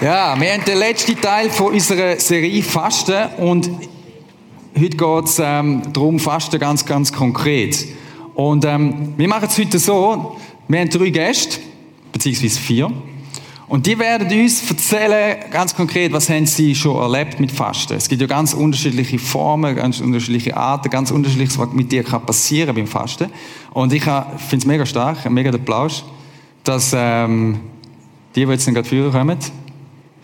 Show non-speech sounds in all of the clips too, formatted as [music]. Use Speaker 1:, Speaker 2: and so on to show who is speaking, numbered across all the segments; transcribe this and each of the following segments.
Speaker 1: Ja, wir haben den letzten Teil von unserer Serie Fasten und heute geht es ähm, darum, Fasten ganz, ganz konkret. Und ähm, wir machen es heute so, wir haben drei Gäste, beziehungsweise vier. Und die werden uns erzählen, ganz konkret, was haben sie schon erlebt mit Fasten. Es gibt ja ganz unterschiedliche Formen, ganz unterschiedliche Arten, ganz unterschiedliches, was mit dir kann passieren beim Fasten. Und ich finde es mega stark, mega Applaus, dass ähm, die, die jetzt gerade führen kommen,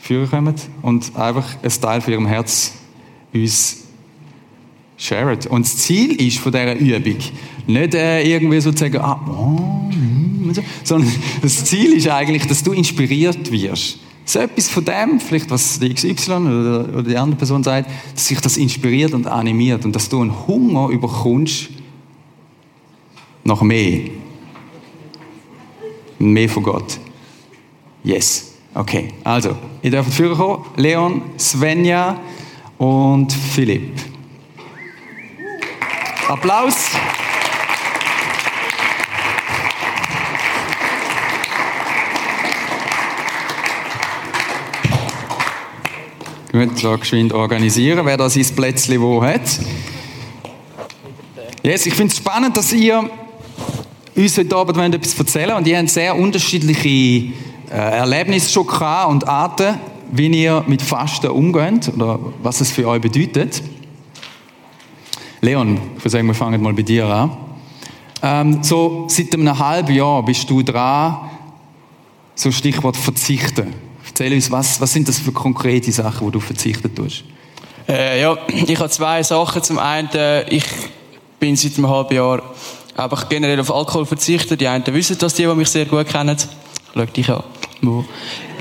Speaker 1: führen kommen und einfach ein Teil von ihrem Herz uns sharen. Und das Ziel ist von dieser Übung nicht äh, irgendwie so zu sagen, ah, oh, mm, so, sondern das Ziel ist eigentlich, dass du inspiriert wirst. So etwas von dem, vielleicht was die XY oder, oder die andere Person sagt, dass sich das inspiriert und animiert und dass du einen Hunger überkommst nach mehr. Mehr von Gott. Yes. Okay, also, ihr dürft führen kommen. Leon, Svenja und Philipp. Applaus. Gut, so geschwind organisieren, wer da sein Plätzchen wo hat. Yes, ich finde es spannend, dass ihr uns heute Abend etwas erzählen wollt. Und ihr habt sehr unterschiedliche äh, Erlebnisse schon gehabt und Arten, wie ihr mit Fasten umgeht oder was es für euch bedeutet. Leon, ich würde sagen, wir fangen mal bei dir an. Ähm, so seit einem halben Jahr bist du dran, so Stichwort verzichten. Erzähl uns, was, was sind das für konkrete Sachen, wo du verzichten tust?
Speaker 2: Äh, ja, [clears throat] ich habe zwei Sachen. Zum einen, äh, ich bin seit einem halben Jahr einfach generell auf Alkohol verzichtet. Die einen wissen das, die, die mich sehr gut kennen. Schau dich an. Wo?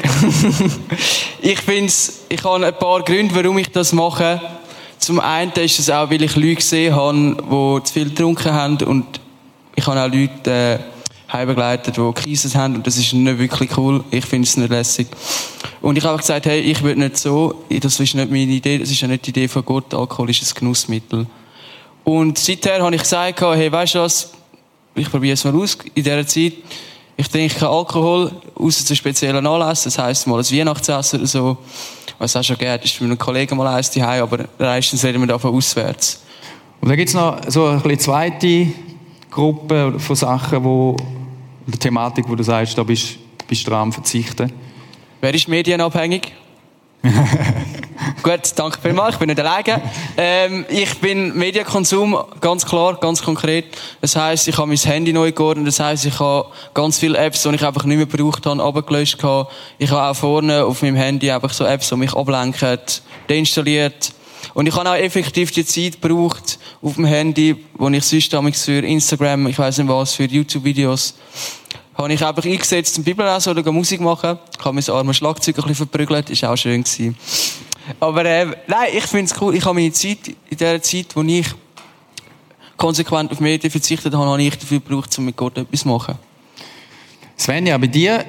Speaker 2: [laughs] ich finde ich habe ein paar Gründe, warum ich das mache. Zum einen ist es auch, weil ich Leute gesehen habe, die zu viel getrunken haben und ich habe auch Leute äh, heimbegleitet, die Krisen haben und das ist nicht wirklich cool. Ich finde es nicht lässig. Und ich habe gesagt, hey, ich will nicht so, das ist nicht meine Idee, das ist ja nicht die Idee von Gott, Alkohol ist ein Genussmittel. Und seither habe ich gesagt, hey, weißt du was, ich probiere es mal aus in dieser Zeit ich trinke keinen Alkohol, außer zu speziellen Anlässen. Das heisst mal ein Weihnachtsessen oder so. Was auch schon gerne ist mit einem Kollegen mal eins daheim, aber meistens reden wir davon auswärts.
Speaker 1: Und dann gibt es noch so eine zweite Gruppe von Sachen, wo, der Thematik, wo du sagst, da bist, bist du dran Verzichten.
Speaker 2: Wer ist medienabhängig? [laughs] Gut, danke vielmals. Ich bin nicht alleine. Ähm, ich bin Medienkonsum, ganz klar, ganz konkret. Das heisst, ich habe mein Handy neu geordnet. Das heisst, ich habe ganz viele Apps, die ich einfach nicht mehr gebraucht habe, abgelöscht habe. Ich habe auch vorne auf meinem Handy einfach so Apps, die mich ablenken, deinstalliert. Und ich habe auch effektiv die Zeit gebraucht auf dem Handy, wo ich sonst für Instagram, ich weiß nicht was, für YouTube-Videos, habe ich einfach eingesetzt zum Bibellesen oder Musik machen. Ich habe mein armes Schlagzeug ein bisschen verprügelt, ist auch schön gewesen. Aber äh, nein, ich finde es cool. Ich habe meine Zeit, in der Zeit, wo ich konsequent auf Medien verzichtet habe, habe ich dafür gebraucht, um mit Gott etwas zu machen.
Speaker 1: Svenja, bei dir,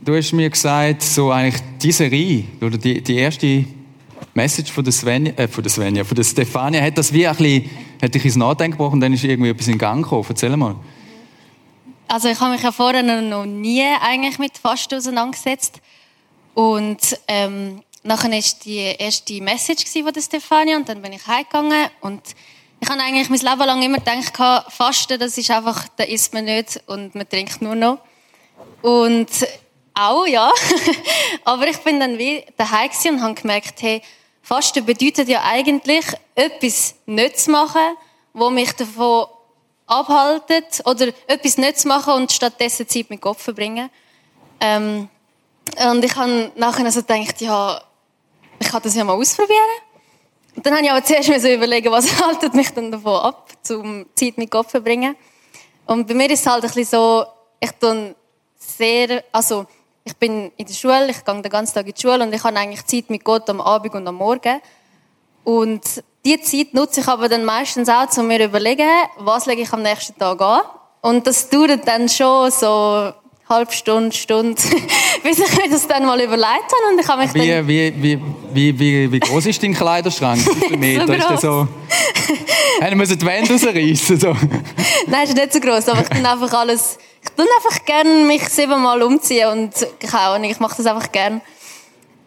Speaker 1: du hast mir gesagt, so eigentlich diese Serie, oder die, die erste Message von der Svenja, äh, von der Svenja, von der Stefania, hat das wie ein bisschen, hat dich ins Nachdenken gebracht und dann ist irgendwie etwas in Gang gekommen. Erzähl mal.
Speaker 3: Also ich habe mich ja vorher noch nie eigentlich mit Fasten auseinandergesetzt und ähm, nachher war die erste Message von der Stefania und dann bin ich heimgegangen und ich habe eigentlich mein Leben lang immer gedacht, Fasten, das ist einfach, da isst man nicht und man trinkt nur noch. Und auch, ja. [laughs] Aber ich bin dann wie daheim und habe gemerkt, hey, Fasten bedeutet ja eigentlich, etwas nicht zu machen, wo mich davon abhaltet oder etwas nicht zu machen und stattdessen Zeit mit Gott verbringen. Ähm, und ich habe nachher also gedacht, ja, kann das ja mal ausprobieren. Und dann habe ich aber zuerst überlegen, was [laughs] haltet mich denn davon ab, zum Zeit mit Gott verbringen. Und bei mir ist es halt ein bisschen so, ich tue sehr, also ich bin in der Schule, ich gehe den ganzen Tag in die Schule und ich habe eigentlich Zeit mit Gott am Abend und am Morgen. Und die Zeit nutze ich aber dann meistens auch, um mir zu überlegen, was lege ich am nächsten Tag an. Und das dauert dann schon so halbe Stunde, Stunde, [laughs] bis ich mir das dann mal überlegt habe. Und ich habe mich
Speaker 1: wie, dann... wie, wie, wie, wie, wie groß ist dein Kleiderschrank? [laughs] so Meter? ist der so... Hey, müssen die Wände rausreißen? So. [laughs]
Speaker 3: Nein, ist nicht so groß, aber ich dann einfach alles ich tue einfach gerne mich siebenmal umziehen und keine Ahnung, ich mache das einfach gerne.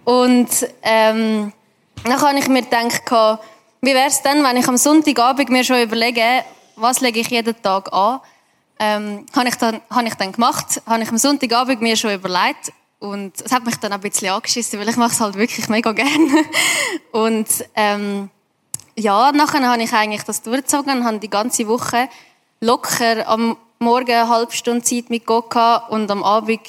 Speaker 3: Und ähm, dann habe ich mir gedacht, wie wäre es denn, wenn ich am Sonntagabend mir schon überlege, was lege ich jeden Tag an? Ähm, habe ich dann, habe ich dann gemacht, habe ich am Sonntagabend mir schon überlegt und es hat mich dann ein bisschen angeschissen, weil ich mache es halt wirklich mega gerne. [laughs] und ähm, ja, nachher habe ich eigentlich das durchgezogen und habe die ganze Woche locker am Morgen eine halbe Stunde Zeit mit Gott gehabt und am Abend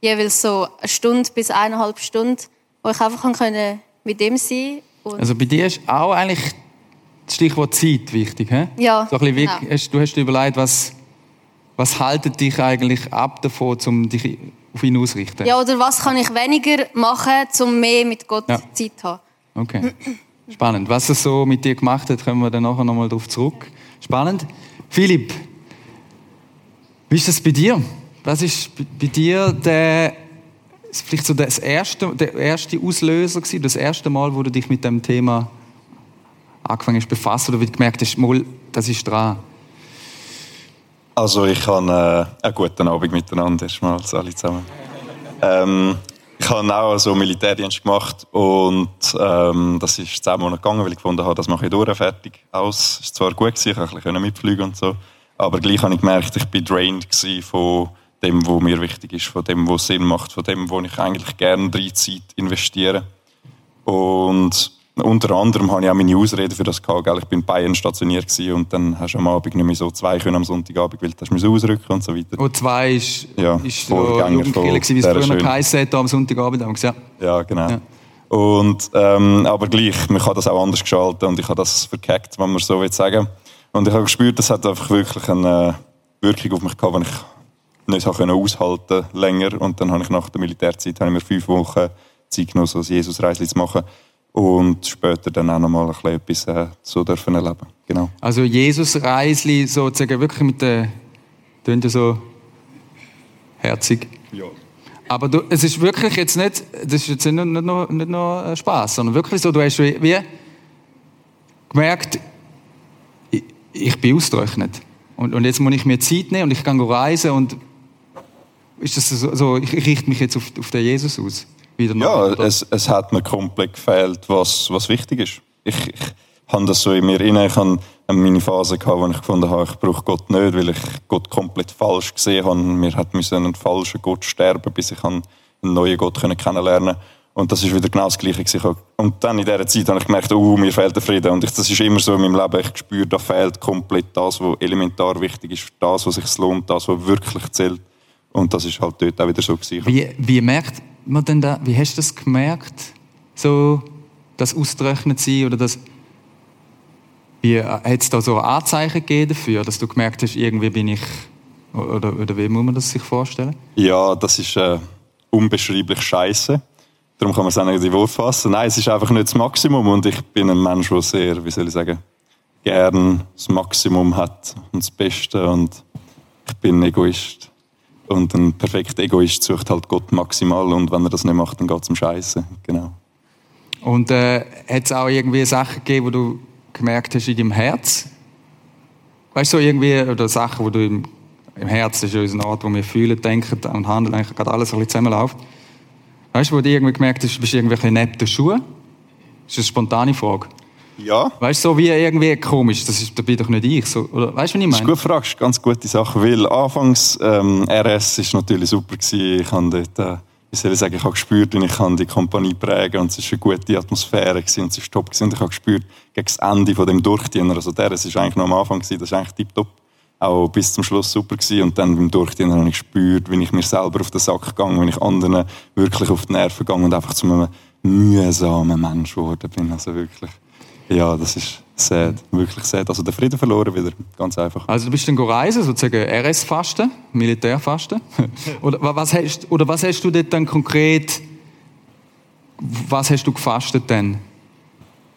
Speaker 3: jeweils so eine Stunde bis eineinhalb Stunden, wo ich einfach können mit ihm sein
Speaker 1: konnte. Also bei dir ist auch eigentlich das Stichwort Zeit wichtig, he?
Speaker 3: Ja,
Speaker 1: so ein genau. Du hast dir überlegt, was, was haltet dich eigentlich ab davon, um dich auf ihn auszurichten?
Speaker 3: Ja, oder was kann ich weniger machen, um mehr mit Gott ja. Zeit zu haben?
Speaker 1: Okay. Spannend. Was er so mit dir gemacht hat, kommen wir dann nachher nochmal darauf zurück. Spannend. Philipp, wie ist das bei dir? Was ist bei dir der, vielleicht so das erste, der erste Auslöser gewesen, das erste Mal, wo du dich mit dem Thema angefangen hast befasst oder wie du gemerkt hast, mal, das ist dran?
Speaker 4: Also ich habe äh, einen guten Abend miteinander erstmal alle zusammen. Ähm, ich habe auch so Militärdienst gemacht und ähm, das ist zehn Monate gegangen, weil ich gefunden habe, das mache ich durch, fertig, aus. Es war zwar gut, gewesen, ich konnte ein bisschen mitfliegen und so, aber gleich habe ich gemerkt, ich bin drained von dem, was mir wichtig ist, von dem, was Sinn macht, von dem, wo ich eigentlich gerne drei Zeit investiere. Und unter anderem habe ich auch meine Ausrede für das gehabt, gell? ich bin in Bayern stationiert und dann hast du am Abend nicht mehr so zwei können am Sonntagabend, weil du musst ausrücken und so weiter.
Speaker 1: Und zwei ist, ja, ist so Jugendkirche, wie es früher noch geheißen hat, am Sonntagabend. Ja,
Speaker 4: ja genau. Ja. Und, ähm, aber gleich, man kann das auch anders gestalten und ich habe das verkackt, wenn man so will sagen. Und ich habe gespürt, das hat einfach wirklich eine Wirkung auf mich gehabt, die ich nicht habe aushalten länger. Und dann habe ich nach der Militärzeit habe ich mir fünf Wochen Zeit genommen, so ein Jesus-Reisli zu machen und später dann auch noch mal ein bisschen etwas äh, so dürfen erleben. Genau.
Speaker 1: Also Jesus Reisli sozusagen wirklich mit der tönt so herzig.
Speaker 4: Ja.
Speaker 1: Aber du, es ist wirklich jetzt nicht, das ist jetzt nicht nur, nicht nur, nicht nur Spaß, sondern wirklich so, du hast wie gemerkt, ich, ich bin ausgerechnet. Und, und jetzt muss ich mir Zeit nehmen und ich kann reisen und ist das so, so ich richte mich jetzt auf, auf den Jesus aus
Speaker 4: wieder Ja, es, es hat mir komplett gefehlt, was, was wichtig ist. Ich, ich habe das so in mir inne. Ich habe meine Phase gehabt, wo ich gefunden habe, ich brauche Gott nicht, weil ich Gott komplett falsch gesehen habe. Mir hat müssen einen falschen Gott sterben, bis ich einen neuen Gott kennenlernen konnte. Und das ist wieder genau das Gleiche gewesen. Und dann in dieser Zeit habe ich gemerkt, oh, mir fehlt der Frieden. Und ich, das ist immer so in meinem Leben. Ich spüre, da fehlt komplett das, was elementar wichtig ist, das, was sich lohnt, das, was wirklich zählt. Und das ist halt dort auch wieder so gewesen.
Speaker 1: Wie, wie merkt man denn da, wie hast du das gemerkt? So, das ausgerechnet sein oder das, wie, hat es da so Anzeichen gegeben dafür, dass du gemerkt hast, irgendwie bin ich, oder, oder wie muss man das sich vorstellen?
Speaker 4: Ja, das ist äh, unbeschreiblich scheiße. Darum kann man es auch nicht fassen. Nein, es ist einfach nicht das Maximum und ich bin ein Mensch, der sehr, wie soll ich sagen, gern das Maximum hat und das Beste und ich bin Egoist. Und ein perfekter Egoist sucht halt Gott maximal und wenn er das nicht macht, dann geht es um Scheiße. Genau.
Speaker 1: Und äh, hat es auch irgendwie Sachen gegeben, wo du gemerkt hast in deinem Herz? Weißt du, so irgendwie, oder Sachen, wo du im, im Herz, das ist ja unser Ort, wo wir fühlen, denken und handeln, eigentlich gerade alles ein bisschen zusammenläuft. Weißt du, wo du irgendwie gemerkt hast, du bist irgendwie ein neben den Schuhen? Das ist eine spontane Frage.
Speaker 4: Ja.
Speaker 1: Weißt du, so wie irgendwie komisch, das, ist, das bin doch nicht ich. So, oder, weißt du, was ich meine? Das ist
Speaker 4: gut fragst, ganz gute Sache. Weil anfangs, ähm, RS ist natürlich super gewesen. Ich habe dort, äh, wie soll ich sagen, ich habe gespürt, wie ich die Kompanie prägen und es war eine gute Atmosphäre gewesen, und es war top gewesen. Und ich habe gespürt, gegen das Ende von dem Durchdiener, also der, es ist eigentlich noch am Anfang gewesen, das ist eigentlich tiptop. Auch bis zum Schluss super gewesen. Und dann beim Durchdiener habe ich gespürt, wie ich mir selber auf den Sack gegangen, wie ich anderen wirklich auf die Nerven gegangen und einfach zu einem mühsamen Mensch geworden bin. Also wirklich. Ja, das ist sad, wirklich sad. Also der Frieden verloren wieder, ganz einfach.
Speaker 1: Also du bist dann reisen, sozusagen RS-Fasten, Militärfasten. [laughs] oder, was hast, oder was hast du dort dann konkret, was hast du gefastet denn?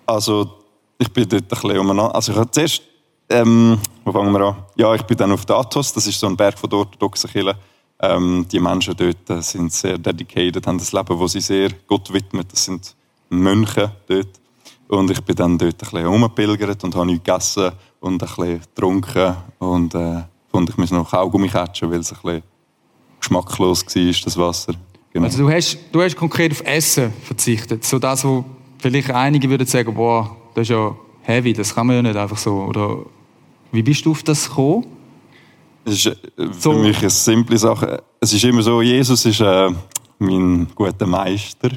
Speaker 4: Also ich bin dort ein bisschen umeinander. Also ich habe zuerst, ähm, wo fangen wir an? Ja, ich bin dann auf Datos, das ist so ein Berg von der orthodoxen Kirche. Ähm, die Menschen dort äh, sind sehr dedicated, haben das Leben, das sie sehr Gott widmen. Das sind Mönche dort. Und ich bin dann dort ein bisschen rumgepilgert und habe nichts gegessen und ein bisschen getrunken und äh, fand ich muss noch Kaugummi catchen, weil es ein bisschen geschmacklos war, das Wasser.
Speaker 1: Genau. Also du hast, du hast konkret auf Essen verzichtet. So das, wo vielleicht einige würden sagen, boah, das ist ja heavy, das kann man ja nicht einfach so. Oder wie bist du auf das gekommen?
Speaker 4: Es ist äh, für so. mich eine simple Sache. Es ist immer so, Jesus ist äh, mein guter Meister.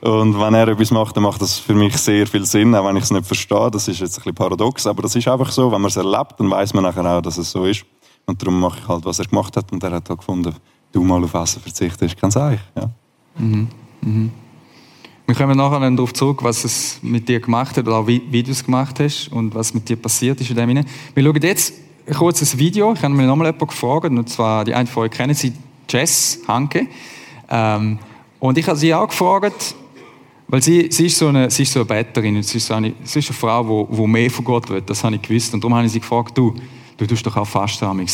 Speaker 4: Und wenn er etwas macht, dann macht das für mich sehr viel Sinn, auch wenn ich es nicht verstehe. Das ist jetzt ein bisschen paradox, aber das ist einfach so. Wenn man es erlebt, dann weiß man nachher auch, dass es so ist. Und darum mache ich halt, was er gemacht hat. Und er hat auch gefunden, du mal auf Essen verzichten, ist ganz Seich. Ja. Mhm.
Speaker 1: Mhm. Wir kommen nachher dann darauf zurück, was es mit dir gemacht hat oder auch es gemacht hast und was mit dir passiert ist in dem Sinne. Wir schauen jetzt ein kurzes Video. Ich habe mir nochmal jemanden gefragt, und zwar die eine von euch kennen sie, Jess Hanke. Ähm, und ich habe sie auch gefragt, weil sie, sie, ist so eine, sie ist so eine Betterin, sie ist, so eine, sie ist eine Frau, die, die mehr von Gott will, das habe ich gewusst. Und darum habe ich sie gefragt, du, du tust doch auch Fasten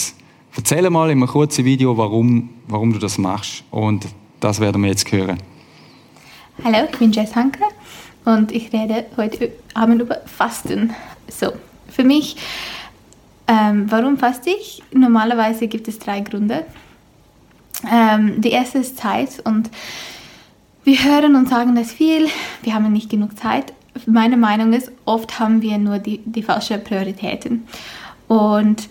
Speaker 1: Erzähl mal in einem kurzen Video, warum, warum du das machst. Und das werden wir jetzt hören.
Speaker 5: Hallo, ich bin Jess Hanke und ich rede heute Abend über Fasten. So, für mich, ähm, warum faste ich? Normalerweise gibt es drei Gründe. Ähm, die erste ist Zeit und wir hören und sagen das viel, wir haben nicht genug Zeit. Meine Meinung ist, oft haben wir nur die, die falschen Prioritäten. Und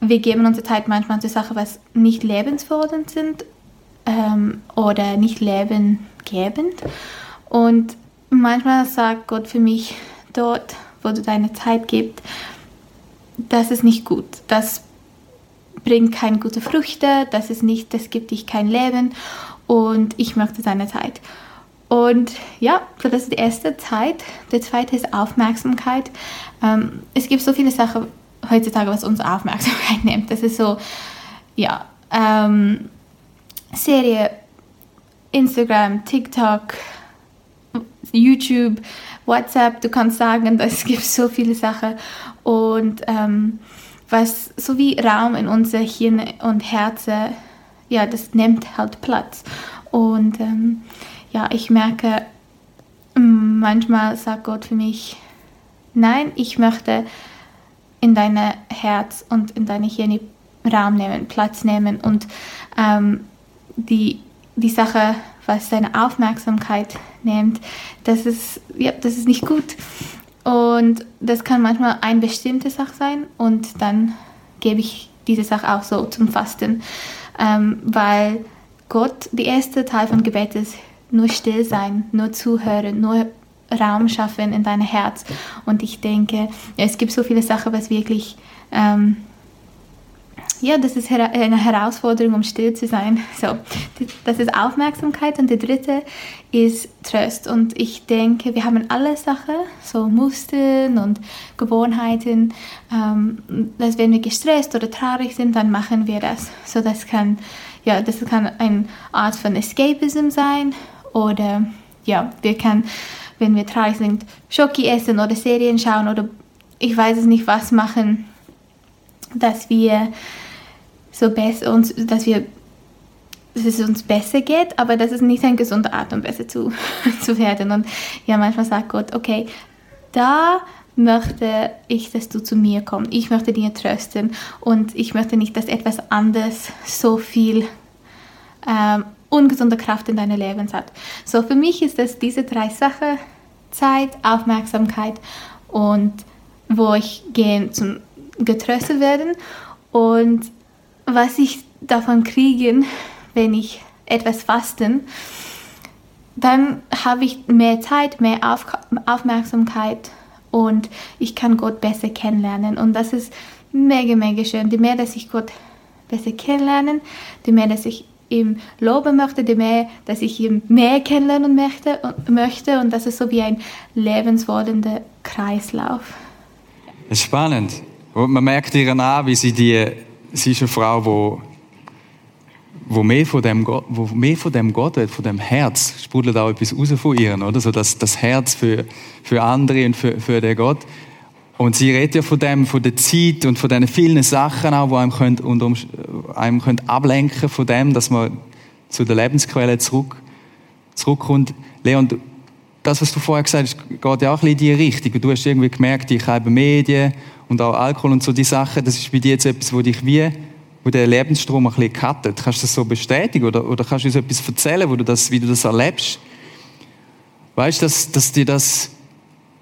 Speaker 5: wir geben unsere Zeit manchmal zu Sachen, was nicht lebensfordernd sind ähm, oder nicht lebengebend. Und manchmal sagt Gott für mich, dort, wo du deine Zeit gibst, das ist nicht gut. Das bringt keine guten Früchte, das ist nicht, das gibt dich kein Leben und ich möchte seine Zeit. Und ja, das ist die erste Zeit. Der zweite ist Aufmerksamkeit. Ähm, es gibt so viele Sachen heutzutage, was unsere Aufmerksamkeit [laughs] nimmt. Das ist so, ja, ähm, Serie, Instagram, TikTok, YouTube, WhatsApp, du kannst sagen, [laughs] es gibt so viele Sachen. Und ähm, was so wie Raum in unser Hirn und Herzen ja, das nimmt halt Platz. Und ähm, ja, ich merke, manchmal sagt Gott für mich, nein, ich möchte in dein Herz und in deine Hirn Raum nehmen, Platz nehmen und ähm, die, die Sache, was deine Aufmerksamkeit nimmt, das ist, ja, das ist nicht gut. Und das kann manchmal eine bestimmte Sache sein und dann gebe ich diese Sache auch so zum Fasten ähm, weil Gott, der erste Teil von Gebet ist nur still sein, nur zuhören, nur Raum schaffen in dein Herz. Und ich denke, es gibt so viele Sachen, was wirklich, ähm, ja, das ist eine Herausforderung, um still zu sein. So, das ist Aufmerksamkeit und der dritte ist Tröst. Und ich denke, wir haben alle Sachen, so Muster und Gewohnheiten, ähm, dass wenn wir gestresst oder traurig sind, dann machen wir das. So, das kann, ja, das kann eine Art von Escapism sein oder ja, wir können, wenn wir traurig sind, Schoki essen oder Serien schauen oder ich weiß es nicht was machen, dass wir so besser uns, dass wir dass es uns besser geht, aber das ist nicht eine gesunde Art, um besser zu, [laughs] zu werden. Und ja, manchmal sagt Gott, okay, da möchte ich, dass du zu mir kommst. Ich möchte dir trösten und ich möchte nicht, dass etwas anderes so viel ähm, ungesunde Kraft in deinem Leben hat. So für mich ist das diese drei Sachen: Zeit, Aufmerksamkeit und wo ich gehe zum getröstet werden und was ich davon kriege, wenn ich etwas fasten, dann habe ich mehr Zeit, mehr Auf Aufmerksamkeit und ich kann Gott besser kennenlernen. Und das ist mega, mega schön. Je mehr, dass ich Gott besser kennenlernen, je mehr, dass ich ihm loben möchte, je mehr, dass ich ihn mehr kennenlernen möchte und, möchte. und das ist so wie ein lebenswollender Kreislauf.
Speaker 1: Das ist spannend. Und man merkt ihr an, wie sie die, sie ist eine Frau, die wo mehr von dem Gott, wo mehr von dem Gott hat, von dem Herz, sprudelt auch etwas raus von ihr, oder? So das, das Herz für, für andere und für, für den Gott. Und sie redet ja von dem, von der Zeit und von den vielen Sachen auch, die einem, können, und um, einem können ablenken von dem, dass man zu der Lebensquelle zurück, zurückkommt. Leon, das, was du vorher gesagt hast, geht ja auch ein bisschen in die Richtung. Du hast irgendwie gemerkt, ich habe Medien und auch Alkohol und so die Sachen, das ist bei dir jetzt etwas, wo dich wie wo der Lebensstrom ein bisschen cuttet. Kannst du das so bestätigen oder, oder kannst du uns etwas erzählen, wo du das, wie du das erlebst? Weißt du, dass, dass dir das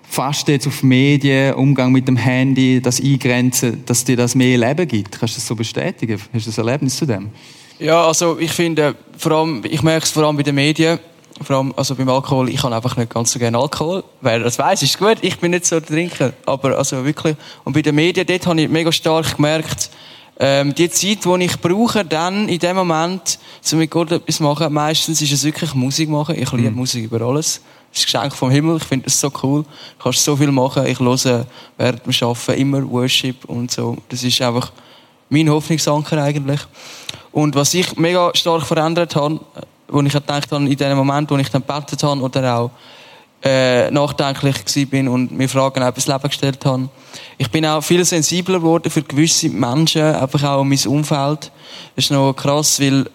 Speaker 1: fast jetzt auf Medien, Umgang mit dem Handy, das Eingrenzen, dass dir das mehr Leben gibt? Kannst du das so bestätigen? Hast du das Erlebnis zu dem?
Speaker 2: Ja, also ich finde, vor allem, ich merke es vor allem bei den Medien, vor allem also beim Alkohol, ich habe einfach nicht ganz so gerne Alkohol. Wer das weiß, ist gut. Ich bin nicht so der Trinker, aber also wirklich. Und bei den Medien, dort habe ich mega stark gemerkt, ähm, die Zeit, die ich brauche, dann in dem Moment, um mit Gott etwas zu machen, meistens ist es wirklich Musik machen. Ich liebe mhm. Musik über alles. Das ist ein Geschenk vom Himmel. Ich finde das so cool. Du kannst so viel machen. Ich höre während dem Arbeiten immer Worship und so. Das ist einfach mein Hoffnungsanker eigentlich. Und was ich mega stark verändert habe, wo ich gedacht habe, in dem Moment, wo ich dann gebetet habe oder auch äh, nachdenklich bin und mir Fragen auch das Leben gestellt habe. Ich bin auch viel sensibler geworden für gewisse Menschen, einfach auch mein Umfeld. Das ist noch krass, weil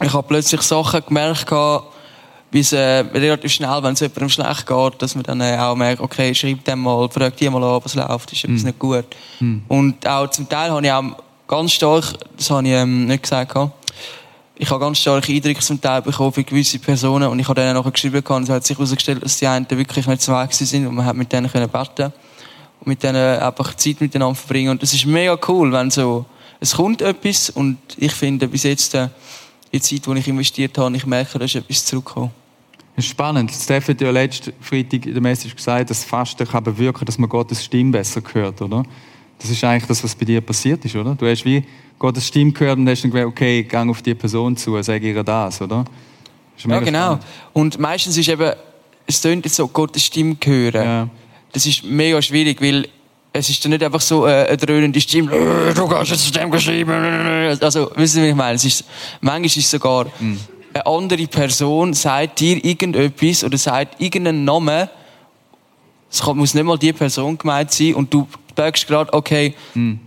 Speaker 2: ich habe plötzlich Sachen gemerkt, wie es äh, relativ schnell, wenn es jemandem schlecht geht, dass man dann äh, auch merkt, okay, schreib dem mal, frag die mal an, was läuft, ist etwas mm. nicht gut. Mm. Und auch zum Teil habe ich auch ganz stark, das habe ich ähm, nicht gesagt, ich habe ganz starke Eindrücke zum Teil bekommen für gewisse Personen und ich habe denen nachher geschrieben und es hat sich herausgestellt, dass die einen wirklich nicht zwei sind und man hat mit denen können beten und mit denen einfach Zeit miteinander verbringen und das ist mega cool, wenn so, es kommt etwas und ich finde bis jetzt äh, die Zeit, die ich investiert habe, ich merke, da ist etwas zurückgekommen.
Speaker 1: Das ist spannend. Steph hat ja letzten Freitag in der Message gesagt, dass Fasten kann bewirken, dass man Gottes Stimme besser hört, oder? Das ist eigentlich das, was bei dir passiert ist, oder? Du hast wie Gottes Stimme gehört und hast dann gesagt, okay, gang auf die Person zu, sag ihr das, oder?
Speaker 2: Ja, genau. Spannend. Und meistens ist eben, es tönt jetzt so, Gottes Stimme hören. Ja. Das ist mega schwierig, weil es ist dann nicht einfach so äh, eine dröhnende Stimme, äh, du kannst jetzt dem geschrieben. Also, wissen Sie, wie ich meine? Es ist, manchmal ist es sogar, mhm. eine andere Person sagt dir irgendetwas oder sagt irgendeinen Namen, es muss nicht mal die Person gemeint sein und du denkst gerade, okay, mhm.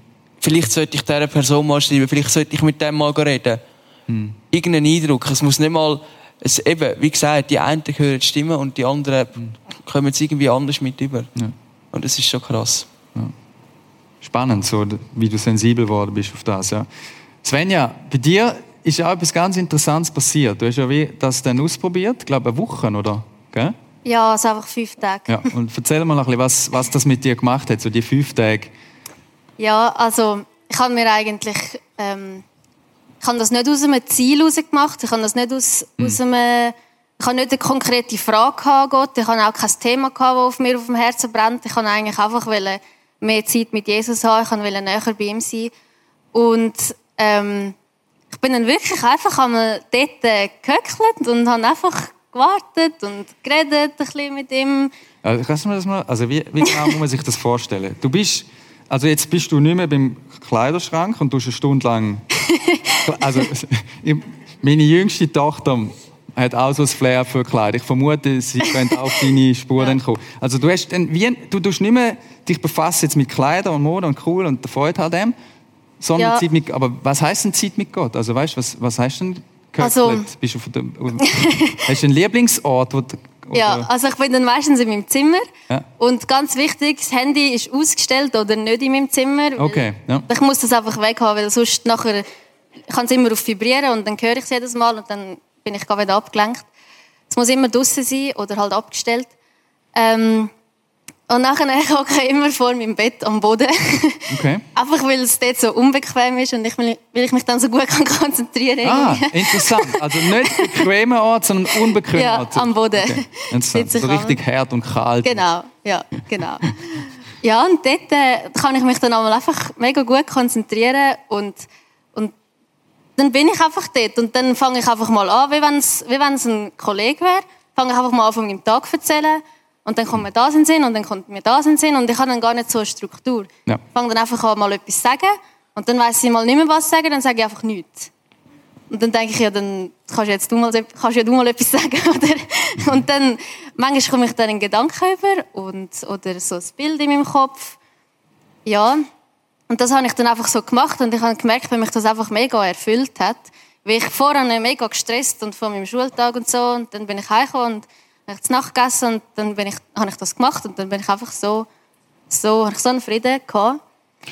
Speaker 2: Vielleicht sollte ich dieser Person mal schreiben, vielleicht sollte ich mit dem mal reden. Mhm. Irgendeinen Eindruck. Es muss nicht mal, es, eben, wie gesagt, die einen hören die Stimme und die anderen mhm. kommen es irgendwie anders mit über. Ja. Und das ist schon krass. Ja.
Speaker 1: Spannend, so, wie du sensibel geworden bist auf das. Ja. Svenja, bei dir ist ja auch etwas ganz Interessantes passiert. Du hast ja wie das dann ausprobiert, ich glaube, eine Woche, oder? Gell?
Speaker 3: Ja, also einfach fünf Tage.
Speaker 1: Ja, und erzähl mal ein bisschen, was, was das mit dir gemacht hat, so die fünf Tage.
Speaker 3: Ja, also ich habe mir eigentlich, ähm, ich habe das nicht aus einem Ziel heraus gemacht, ich habe das nicht aus, hm. aus einem, ich habe nicht eine konkrete Frage gehabt, Gott, ich habe auch kein Thema gehabt, das auf mir auf dem Herzen brennt, ich wollte eigentlich einfach mehr Zeit mit Jesus haben, ich wollte näher bei ihm sein und ähm, ich bin dann wirklich einfach einmal dort gehöckelt und habe einfach gewartet und geredet ein bisschen mit ihm.
Speaker 1: Also, kannst du mir das mal, also wie, wie genau muss man sich das vorstellen? Du bist, also jetzt bist du nicht mehr beim Kleiderschrank und du eine Stunde lang, [laughs] also meine jüngste Tochter hat auch so ein Flair für Kleider. Ich vermute, sie könnte auf [laughs] deine Spuren kommen. Also du hast dann, wie, du tust nicht mehr dich befassen jetzt mit Kleidern und Mode und cool und der Freude an dem, sondern ja. Zeit mit, aber was heißt denn Zeit mit Gott? Also weißt, was, was heißt denn also, Bist du von dem, [laughs] hast du einen Lieblingsort? Wo du,
Speaker 3: ja, also ich bin dann meistens in meinem Zimmer. Ja. Und ganz wichtig, das Handy ist ausgestellt oder nicht in meinem Zimmer.
Speaker 1: Okay, ja.
Speaker 3: Ich muss das einfach weghaben, weil sonst nachher kann es immer auf vibrieren und dann höre ich es jedes Mal und dann bin ich gar wieder abgelenkt. Es muss immer draußen sein oder halt abgestellt. Ähm, und nachher [laughs] hocke ich immer vor meinem Bett am Boden. [laughs] Okay. Einfach weil es dort so unbequem ist und ich, weil ich mich dann so gut [laughs] kann konzentrieren
Speaker 1: kann. Ah, interessant. Also nicht bequemer Ort, sondern unbequemer
Speaker 3: ja,
Speaker 1: Ort.
Speaker 3: am Boden.
Speaker 1: Okay. Interessant. So richtig hart und kalt.
Speaker 3: Genau, ja, genau. Ja, und dort äh, kann ich mich dann einfach mega gut konzentrieren und, und dann bin ich einfach dort und dann fange ich einfach mal an, wie wenn es wie ein Kollege wäre, fange ich einfach mal an von meinem Tag zu erzählen und dann kommt mir das in den Sinn und dann kommt mir das in den Sinn und ich habe dann gar nicht so eine Struktur. Ja. Ich fange dann einfach an, mal etwas zu sagen und dann weiß ich mal nicht mehr, was sagen, dann sage ich einfach nichts. Und dann denke ich, ja, dann kannst, jetzt du mal, kannst ja du mal etwas [laughs] sagen, oder? Und dann, manchmal komme ich dann in Gedanken über und, oder so ein Bild in meinem Kopf. Ja. Und das habe ich dann einfach so gemacht und ich habe gemerkt, wenn mich das einfach mega erfüllt hat, weil ich vorher mega gestresst und von meinem Schultag und so und dann bin ich heimgekommen und habe ich zu Nacht gegessen und dann bin ich, habe ich das gemacht und dann bin ich einfach so, so, habe ich so einen Frieden gehabt.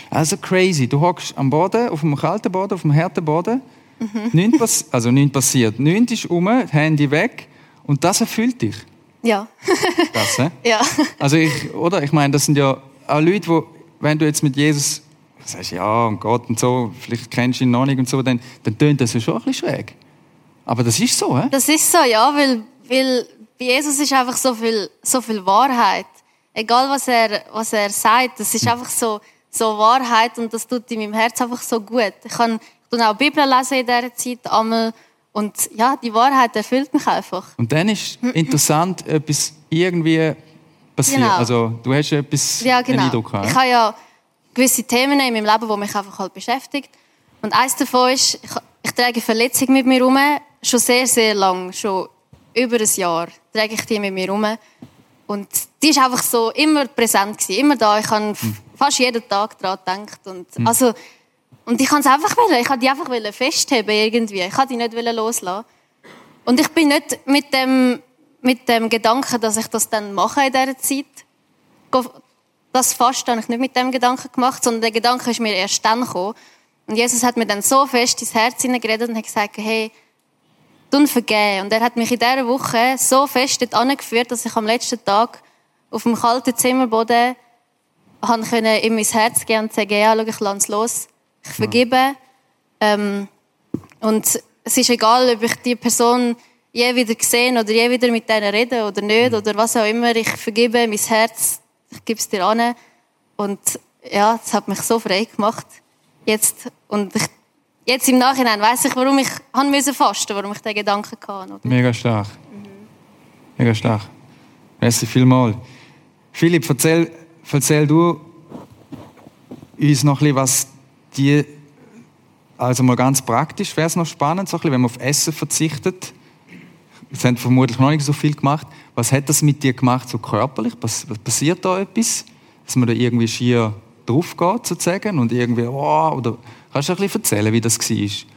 Speaker 1: Also crazy. Du hockst am Boden, auf dem kalten Boden, auf dem harten Boden. Mhm. Nichts pass also nichts passiert. Nichts ist um, Handy weg. Und das erfüllt dich.
Speaker 3: Ja. [laughs]
Speaker 1: Das, hä?
Speaker 3: ja.
Speaker 1: Also ich, oder? Ich meine, das sind ja auch Leute, wo, wenn du jetzt mit Jesus sagst, ja, und Gott und so, vielleicht kennst du ihn noch nicht und so, dann, dann tönt das ja schon ein bisschen schräg. Aber das ist so, hä?
Speaker 3: Das ist so, ja, weil, weil bei Jesus ist einfach so viel, so viel Wahrheit. Egal, was er, was er sagt, das ist einfach so, so Wahrheit und das tut in meinem Herz einfach so gut. Ich kann, ich auch Bibel lesen in dieser Zeit einmal und ja, die Wahrheit erfüllt mich einfach.
Speaker 1: Und dann ist interessant, etwas irgendwie passiert.
Speaker 3: Genau.
Speaker 1: Also du hast etwas
Speaker 3: Ja, genau.
Speaker 1: Eindruck gehabt.
Speaker 3: Ich habe ja gewisse Themen in meinem Leben, die mich einfach halt beschäftigt. Und eines davon ist, ich, ich trage Verletzung mit mir herum, schon sehr, sehr lang, schon über ein Jahr trage ich die mit mir herum. Und die ist einfach so immer präsent gewesen, immer da. Ich habe
Speaker 1: Hm.
Speaker 3: fast jeden Tag daran gedacht. Und, also, und ich kann es einfach wollen. Ich wollte die einfach festheben irgendwie. Ich wollte die nicht loslassen. Und ich bin nicht mit dem, mit dem Gedanken, dass ich das dann mache in dieser Zeit. Das Fast habe ich nicht mit dem Gedanken gemacht, sondern der Gedanke ist mir erst dann gekommen. Und Jesus hat mir dann so fest ins Herz hineingeredet und hat gesagt, hey, tun vergeben. Und er hat mich in dieser Woche so fest dort angeführt, dass ich am letzten Tag auf dem kalten Zimmerboden können in mein Herz gehen und sagen, ja, schau, ich lasse es los. Ich vergebe. Ähm, und es ist egal, ob ich die Person je wieder gesehen oder je wieder mit denen rede oder nicht oder was auch immer. Ich vergebe mein Herz, ich gebe es dir an. Und ja, das hat mich so frei gemacht. Jetzt, und ich, jetzt im Nachhinein weiß ich, warum ich han müssen fasten, warum ich den Gedanken hatte. Oder?
Speaker 1: Mega stark. Mega stark. Merci vielmals. Philipp, erzähl, erzähl du uns noch ein bisschen, was die, also mal ganz praktisch, wäre es noch spannend, so ein bisschen, wenn man auf Essen verzichtet. Jetzt haben vermutlich noch nicht so viel gemacht. Was hat das mit dir gemacht, so körperlich? Passiert da etwas? Dass man da irgendwie schier drauf geht, sozusagen, und irgendwie, oh, oder kannst du ein bisschen erzählen, wie das war?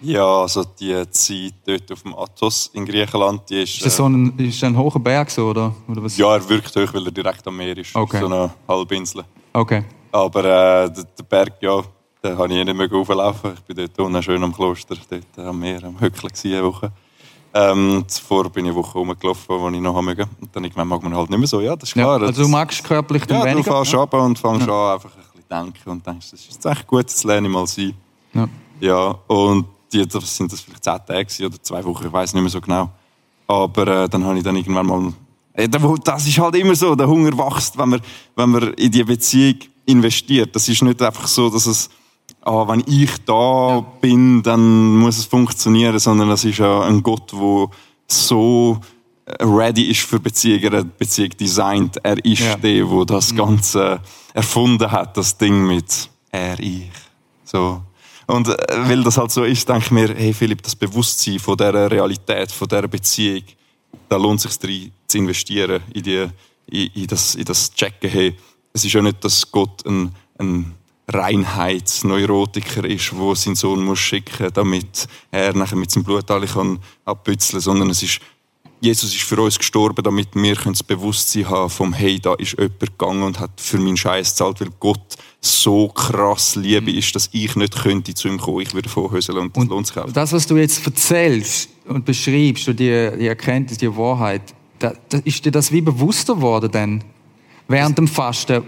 Speaker 4: Ja, also die Zeit dort auf dem Athos in Griechenland, die ist...
Speaker 1: Ist das so ein, ist ein hoher Berg so, oder? oder was?
Speaker 4: ja, er wirkt hoch, weil er direkt am Meer ist.
Speaker 1: Okay.
Speaker 4: So eine Halbinsel.
Speaker 1: Okay.
Speaker 4: Aber äh, der, Berg, ja, da konnte ich eh nicht mehr rauflaufen. Ich bin dort unten schön am Kloster, dort am Meer, am gewesen, eine Woche. Ähm, zuvor bin ich eine Woche rumgelaufen, wo ich noch haben mögen. Und dann irgendwann mag man halt nicht mehr so. Ja, das ist
Speaker 1: Ja,
Speaker 4: klar.
Speaker 1: also du magst körperlich dann
Speaker 4: ja, du
Speaker 1: weniger?
Speaker 4: fährst runter und fängst an, einfach ein bisschen denken und denkst, das ist jetzt echt gut, das lerne ich mal sein.
Speaker 1: Ja.
Speaker 4: Ja, und die, das sind das vielleicht zehn Tage oder zwei Wochen, ich weiß nicht mehr so genau. Aber äh, dann habe ich dann irgendwann mal... Äh, da- Das ist halt immer so, der Hunger wächst, wenn man, wenn man in die Beziehung investiert. Das ist nicht einfach so, dass es, ah, wenn ich da bin, dann muss es funktionieren, sondern das ist ja ein Gott, der so äh, ready ist für Beziehungen, er hat Beziehung designt. Er ist
Speaker 1: Ja.
Speaker 4: der, der das Ganze erfunden hat, das Ding mit er, ich. So. Und äh, weil das halt so ist, denke ich mir, hey Philipp, das Bewusstsein von dieser Realität, von dieser Beziehung, da lohnt es sich drin zu investieren, in, die, in, in, das, in das Checken. Hey, es ist ja nicht, dass Gott ein, ein Reinheitsneurotiker ist, wo seinen Sohn muss schicken, damit er nachher mit seinem Blut alle kann abbützeln, sondern es ist Jesus ist für uns gestorben, damit wir das Bewusstsein haben vom Hey, da ist jemand gegangen und hat für meinen Scheiß gezahlt, weil Gott so krass Liebe ist, dass ich nicht könnte zu ihm kommen. Ich würde vorhöseln und das lohnt sich auch.
Speaker 1: Das, was du jetzt erzählst und beschreibst, und die, die Erkenntnis, die Wahrheit, da, da ist dir das wie bewusster geworden denn? Während dem Fasten.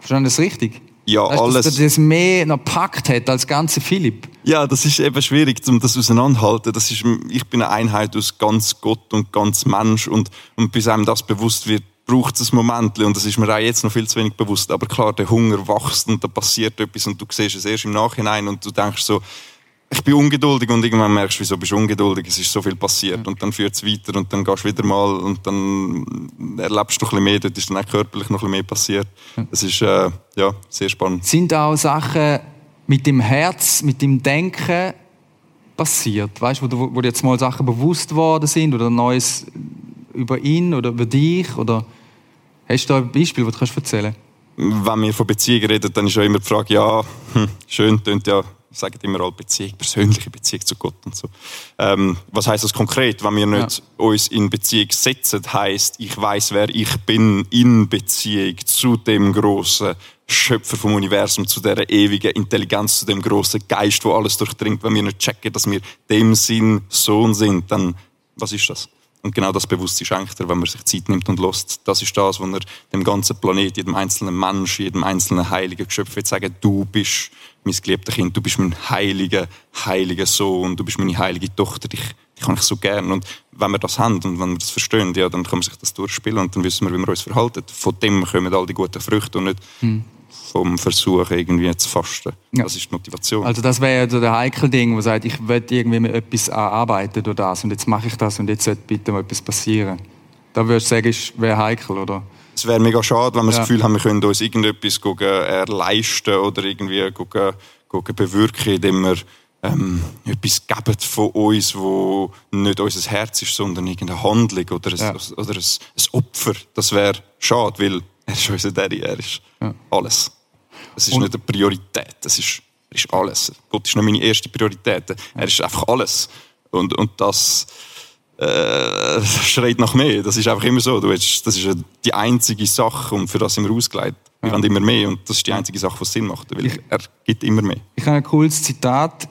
Speaker 1: Verstanden das richtig?
Speaker 4: Ja,
Speaker 1: Weißt
Speaker 4: alles.
Speaker 1: Dass er das mehr noch gepackt hat als ganze Philipp.
Speaker 4: Ja, das ist eben schwierig, um das auseinanderhalten. Das ist, ich bin eine Einheit aus ganz Gott und ganz Mensch und, und bis einem das bewusst wird, braucht es ein Moment und das ist mir auch jetzt noch viel zu wenig bewusst. Aber klar, der Hunger wächst und da passiert etwas und du siehst es erst im Nachhinein und du denkst so, ich bin ungeduldig und irgendwann merkst du, wieso bist du ungeduldig, es ist so viel passiert und dann führt es weiter und dann gehst du wieder mal und dann erlebst du noch ein bisschen mehr, dort ist dann auch körperlich noch ein bisschen mehr passiert. Es ist, äh, ja, sehr spannend.
Speaker 1: Sind auch Sachen mit dem Herz, mit dem Denken passiert? Weißt du, wo, du- wo dir jetzt mal Sachen bewusst geworden sind oder Neues über ihn oder über dich? Oder hast du da ein Beispiel, das du kannst erzählen
Speaker 4: wenn wir von Beziehungen reden, dann ist ja immer die Frage, ja, hm, schön, tönt ja sagen immer alle Beziehung, persönliche Beziehung zu Gott und so. Ähm, was heißt das konkret? Wenn wir nicht ja. uns in Beziehung setzen, heißt, ich weiß, wer ich bin in Beziehung zu dem großen Schöpfer vom Universum, zu der ewigen Intelligenz, zu dem großen Geist, wo alles durchdringt. Wenn wir nicht checken, dass wir dem Sinn Sohn sind, dann was ist das? Und genau das Bewusstsein schenkt er, wenn man sich Zeit nimmt und lässt. Das ist das, was er dem ganzen Planet, jedem einzelnen Mensch, jedem einzelnen heiligen Geschöpf wird sagen, du bist mein geliebter Kind, du bist mein heiliger, heiliger Sohn, du bist meine heilige Tochter, dich, dich kann ich so gern. Und wenn wir das haben und wenn wir das verstehen, ja, dann kann man sich das durchspielen und dann wissen wir, wie wir uns verhalten. Von dem kommen all die guten Früchte und nicht hm vom Versuch, irgendwie zu fasten. Ja. Das ist die Motivation.
Speaker 1: Also das wäre ja so der heikel Ding, wo sagt, ich will irgendwie mit etwas arbeiten durch das und jetzt mache ich das und jetzt sollte bitte mal etwas passieren. Da würdest du sagen, es wäre heikel, oder?
Speaker 4: Es wäre mega schade, wenn wir ja. das Gefühl haben, wir können uns irgendetwas erleisten oder irgendwie gucken, gucken bewirken, indem wir ähm, etwas geben von uns, wo nicht unser Herz ist, sondern irgendeine Handlung oder ein, ja. oder ein, ein Opfer. Das wäre schade, weil er ist unser Daddy, er ist ja. alles. Es ist und nicht eine Priorität, es ist, ist alles. Gott ist nicht meine erste Priorität, er ist einfach alles. Und, und das äh, [laughs] schreit nach mehr. Das ist einfach immer so. Du willst, das ist die einzige Sache, und für das sind wir ausgelegt. Wir ja. wollen immer mehr und das ist die einzige Sache, die Sinn macht, weil ich, er gibt immer mehr.
Speaker 1: Ich habe ein cooles Zitat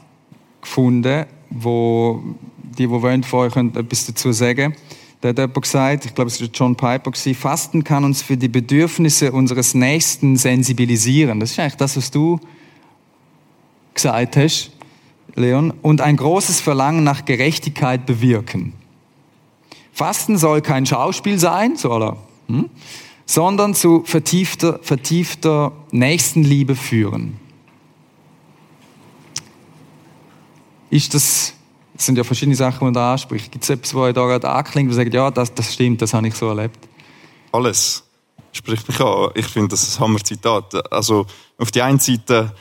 Speaker 1: gefunden, wo die, die wollen, von euch etwas dazu sagen da hat jemand gesagt, ich glaube, es war John Piper, Fasten kann uns für die Bedürfnisse unseres Nächsten sensibilisieren. Das ist eigentlich das, was du gesagt hast, Leon. Und ein großes Verlangen nach Gerechtigkeit bewirken. Fasten soll kein Schauspiel sein, so aller, hm? sondern zu vertiefter, vertiefter Nächstenliebe führen. Ist das das sind ja verschiedene Sachen, die man da anspricht. Gibt es etwas, wo euch da gerade anklingt, wo sagt, ja, das, das stimmt, das habe ich so erlebt?
Speaker 4: Alles spricht mich an. Ich finde, das ist ein Hammer-Zitat. Also, auf die einen Seite,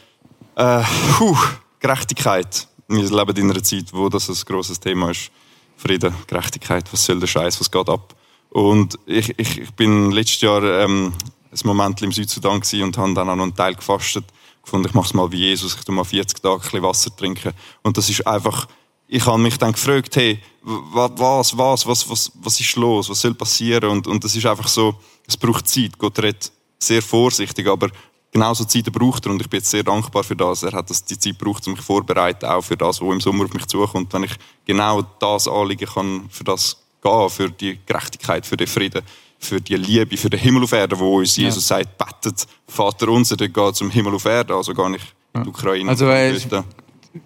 Speaker 4: äh, puh, Gerechtigkeit. Wir leben in einer Zeit, wo das ein grosses Thema ist. Frieden, Gerechtigkeit, was soll der Scheiß, was geht ab? Und ich, ich, ich bin letztes Jahr ähm, ein Moment im Südsudan und habe dann auch noch einen Teil gefastet. Gefunden, ich mache es mal wie Jesus, ich tue mal 40 Tage ein bisschen Wasser trinken. Und das ist einfach ich habe mich dann gefragt, hey, was, was, was, was, was ist los? Was soll passieren? Und, und das ist einfach so, es braucht Zeit. Gott redet sehr vorsichtig, aber genauso Zeit braucht er und ich bin jetzt sehr dankbar für das. Er hat das, die Zeit gebraucht, um mich vorzubereiten, auch für das, was im Sommer auf mich zukommt. Wenn ich genau das anliegen kann, für das gehen, für die Gerechtigkeit, für den Frieden, für die Liebe, für den Himmel auf Erden, wo uns Jesus ja. sagt, bettet, Vater unser, der geht zum Himmel auf Erden, also gar nicht in die Ukraine.
Speaker 1: Also,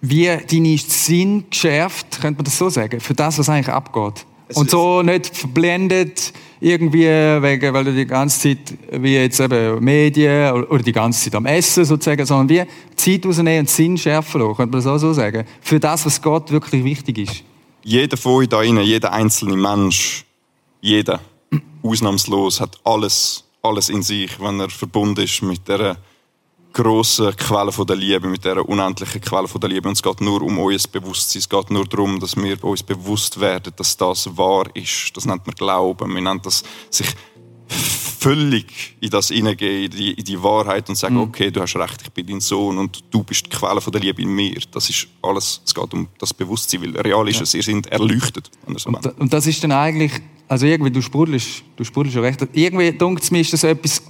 Speaker 1: wie deine Sinn geschärft, könnte man das so sagen, für das, was eigentlich abgeht. Es und so nicht verblendet irgendwie, wegen, weil du die ganze Zeit, wie jetzt eben Medien oder die ganze Zeit am Essen sozusagen, sondern wie Zeit rausnehmen und Sinn schärfen lassen, könnte man das auch so sagen. Für das, was Gott wirklich wichtig ist.
Speaker 4: Jeder von euch da innen, jeder einzelne Mensch, jeder, [clears throat] ausnahmslos, hat alles, alles in sich, wenn er verbunden ist mit der grosse Quelle von der Liebe, mit dieser unendlichen Quelle von der Liebe. Und es geht nur um euer Bewusstsein. Es geht nur darum, dass wir uns bewusst werden, dass das wahr ist. Das nennt man Glauben. Wir nennen das sich völlig in das hineingehen, in die, in die Wahrheit und sagen, mhm. okay, du hast recht, ich bin dein Sohn und du bist die Quelle von der Liebe in mir. Das ist alles, es geht um das Bewusstsein, weil real ist ja. es, ihr sind erleuchtet.
Speaker 1: So und, und, das ist dann eigentlich, also irgendwie, du sprudelst, du sprudelst recht, irgendwie denkt es mir, ist das etwas,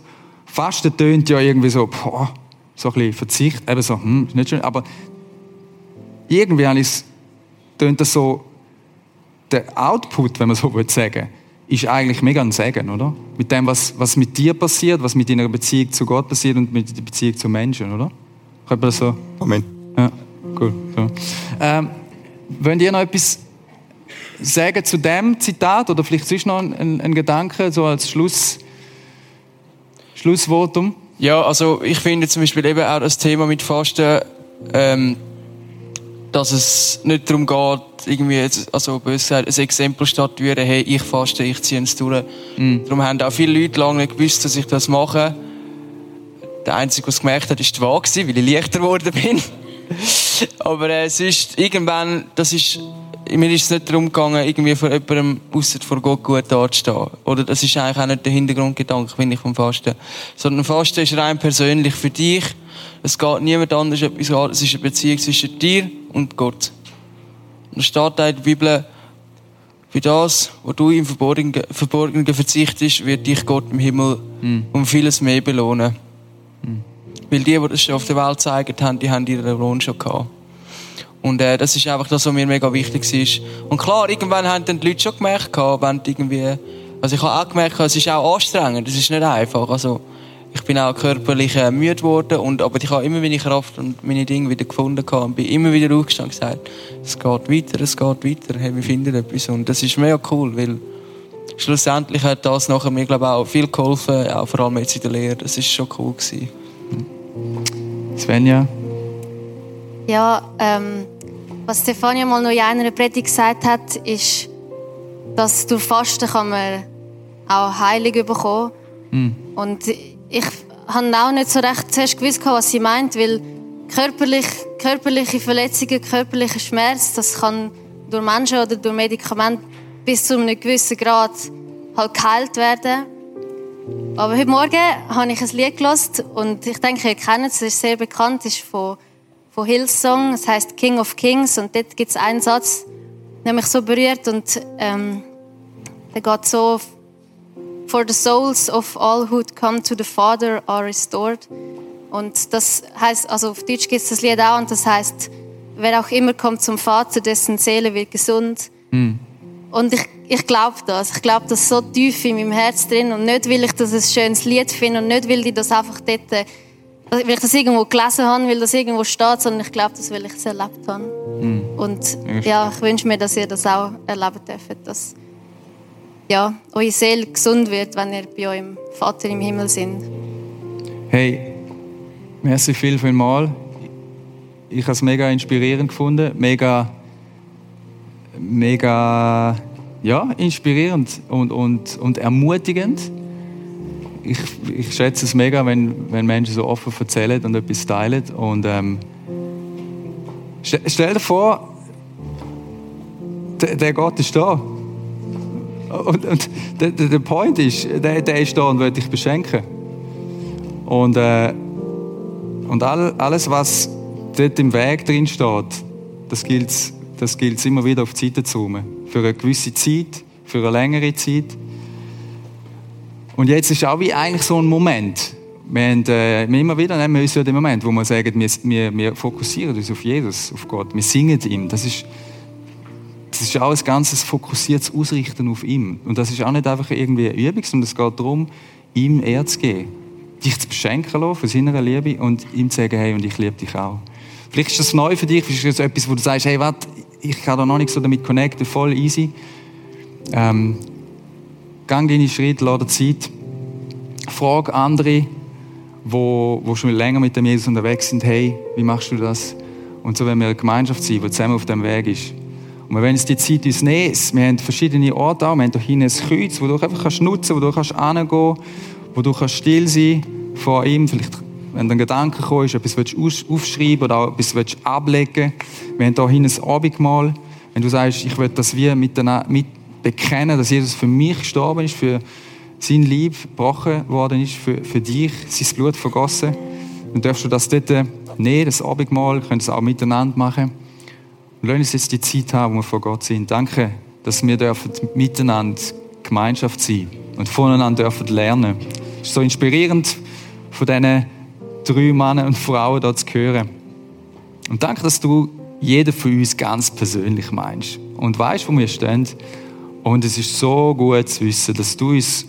Speaker 1: Fasten tönt ja irgendwie so, boah, so ein bisschen Verzicht, eben so, hm, ist nicht schön, aber irgendwie habe ich es, tönt das so, der Output, wenn man so will sagen, ist eigentlich mega ein Segen, oder? Mit dem, was, was mit dir passiert, was mit deiner Beziehung zu Gott passiert und mit der Beziehung zu Menschen, oder? Könnte man das so?
Speaker 4: Amen.
Speaker 1: Ja, cool. So. Ähm, wollt ihr noch etwas sagen zu dem Zitat oder vielleicht sonst noch ein, ein Gedanke, so als Schluss, Schlussvotum?
Speaker 2: Ja, also ich finde zum Beispiel eben auch das Thema mit Fasten, ähm, dass es nicht darum geht, irgendwie, jetzt, also böse gesagt, ein Exempel statuieren, hey, ich faste, ich ziehe es durch. Mhm. Darum haben auch viele Leute lange nicht gewusst, dass ich das mache. Der Einzige, es gemerkt hat, war die Waage, weil ich leichter geworden bin. [laughs] Aber äh, es ist irgendwann, das ist mir ist es nicht darum gegangen, irgendwie vor jemandem außer vor Gott gut dazustehen. Oder das ist eigentlich auch nicht der Hintergrundgedanke, finde ich, vom Fasten. Sondern Fasten ist rein persönlich für dich, Es geht niemand anders etwas an. Es ist eine Beziehung zwischen dir und Gott. Und es steht da in der Bibel, für das, was du im Verborgenen, Verborgenen verzichtest, wird dich Gott im Himmel um vieles mehr belohnen. Weil die, die das schon auf der Welt zeigen haben, die haben ihren Lohn schon gehabt. Und äh, das ist einfach das, was mir mega wichtig ist. Und klar, irgendwann haben dann die Leute schon gemerkt, gehabt, wenn die irgendwie... Also ich habe auch gemerkt, es ist auch anstrengend, es ist nicht einfach. Also ich bin auch körperlich äh, müde geworden, und, aber ich habe immer meine Kraft und meine Dinge wieder gefunden gehabt und bin immer wieder aufgestanden und gesagt, es geht weiter, es geht weiter, hey, wir finden etwas. Und das ist mega cool, weil schlussendlich hat das nachher mir, glaube ich, auch viel geholfen, auch vor allem jetzt in der Lehre. Das ist schon cool gewesen.
Speaker 1: Svenja?
Speaker 3: Ja, ähm, was Stefania mal noch in einer Predigt gesagt hat, ist, dass durch Fasten kann man auch Heilung bekommen. Und ich habe auch nicht so recht zuerst gewusst, was sie meint, weil körperlich, körperliche Verletzungen, körperlicher Schmerz, das kann durch Menschen oder durch Medikamente bis zu einem gewissen Grad halt geheilt werden. Aber heute Morgen habe ich ein Lied gelost und ich denke, ihr kennt es, es ist sehr bekannt, es ist von, von Hillsong, es heißt King of Kings und dort gibt es einen Satz, der mich so berührt und ähm, der geht so For the souls of all who come to the Father are restored. Und das heißt, also auf Deutsch gibt es das Lied auch und das heißt, wer auch immer kommt zum Vater, dessen Seele wird gesund. Und ich, ich glaube das. Ich glaube das so tief in meinem Herz drin. Und nicht, weil ich das ein schönes Lied finde und nicht, weil ich das einfach dort, äh, weil ich das irgendwo gelesen habe, weil das irgendwo steht, sondern ich glaube das, weil ich es erlebt habe. Und ja, ich wünsche mir, dass ihr das auch erleben dürft, dass ja, eure Seele gesund wird, wenn ihr bei eurem Vater im Himmel sind.
Speaker 1: Hey, merci viel, viel mal. Ich habe es mega inspirierend gefunden, mega, mega, ja, inspirierend und, und, und ermutigend. Ich, ich schätze es mega, wenn, wenn Menschen so offen erzählen und etwas teilen. Und ähm, stell, dir vor, der, der Gott ist da. Und, und der, der Point ist, der, der ist da und will dich beschenken. Und, äh, und all, alles, was dort im Weg drin steht, das gilt das gilt's immer wieder auf die Seite zu räumen. Für eine gewisse Zeit, für eine längere Zeit. Und jetzt ist auch wie eigentlich so ein Moment. Wir haben äh, immer wieder nehmen uns ja den Moment, wo wir sagen, wir, wir, wir fokussieren uns auf Jesus, auf Gott. Wir singen ihm. Das ist, das ist auch ein ganzes fokussiertes Ausrichten auf ihm. Und das ist auch nicht einfach irgendwie eine Übung, sondern es geht darum, ihm Ehre zu geben. Dich zu beschenken lassen von seiner Liebe und ihm zu sagen, hey, und ich liebe dich auch. Vielleicht ist das neu für dich, vielleicht ist das etwas, wo du sagst, hey, warte, ich kann da noch nicht so damit connecten, voll easy. Ähm, gang deine Schritte, lass dir Zeit. Frag andere, wo, wo schon länger mit dem Jesus unterwegs sind, hey, wie machst du das? Und so wenn wir eine Gemeinschaft sein, die zusammen auf dem Weg ist. Und wir wollen uns die Zeit uns nehmen. Wir haben verschiedene Orte auch. Wir haben hier hinten ein Kreuz, wo du einfach kannst nutzen kannst, wo du kannst hingehen wo du kannst still sein vor ihm. Vielleicht, wenn ein Gedanke kommt, etwas willst aufschreiben oder auch etwas willst ablegen Wir haben hier hinten ein Abendmahl. Wenn du sagst, ich will das wie mit, mit bekennen, dass Jesus für mich gestorben ist, für sein Lieb gebrochen worden ist, für, für dich, sein Blut vergossen, dann darfst du das dort nehmen, das Abendmahl, können es auch miteinander machen. Und lass uns jetzt die Zeit haben, wo wir vor Gott sind. Danke, dass wir dürfen miteinander Gemeinschaft sein und voneinander dürfen lernen. Es ist so inspirierend, von diesen drei Männern und Frauen hier zu hören. Und danke, dass du jeden von uns ganz persönlich meinst und weißt, wo wir stehen. Und es ist so gut zu wissen, dass du uns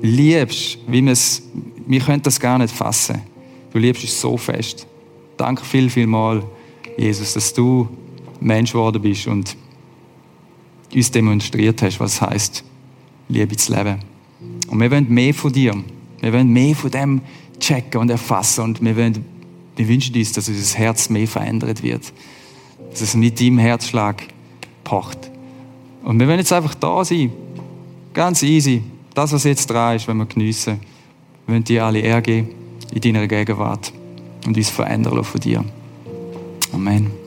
Speaker 1: liebst, wie wir es, wir können das gar nicht fassen. Du liebst uns so fest. Danke viel, viel mal, Jesus, dass du Mensch geworden bist und uns demonstriert hast, was es heisst, Liebe zu leben. Und wir wollen mehr von dir. Wir wollen mehr von dem checken und erfassen. Und wir, wollen, wir wünschen uns, dass unser Herz mehr verändert wird. Dass es mit deinem Herzschlag pocht. Und wir wollen jetzt einfach da sein. Ganz easy. Das, was jetzt dran ist, wenn wir geniessen. Wir wollen dir alle Ehre geben in deiner Gegenwart und uns verändern von dir. Amen.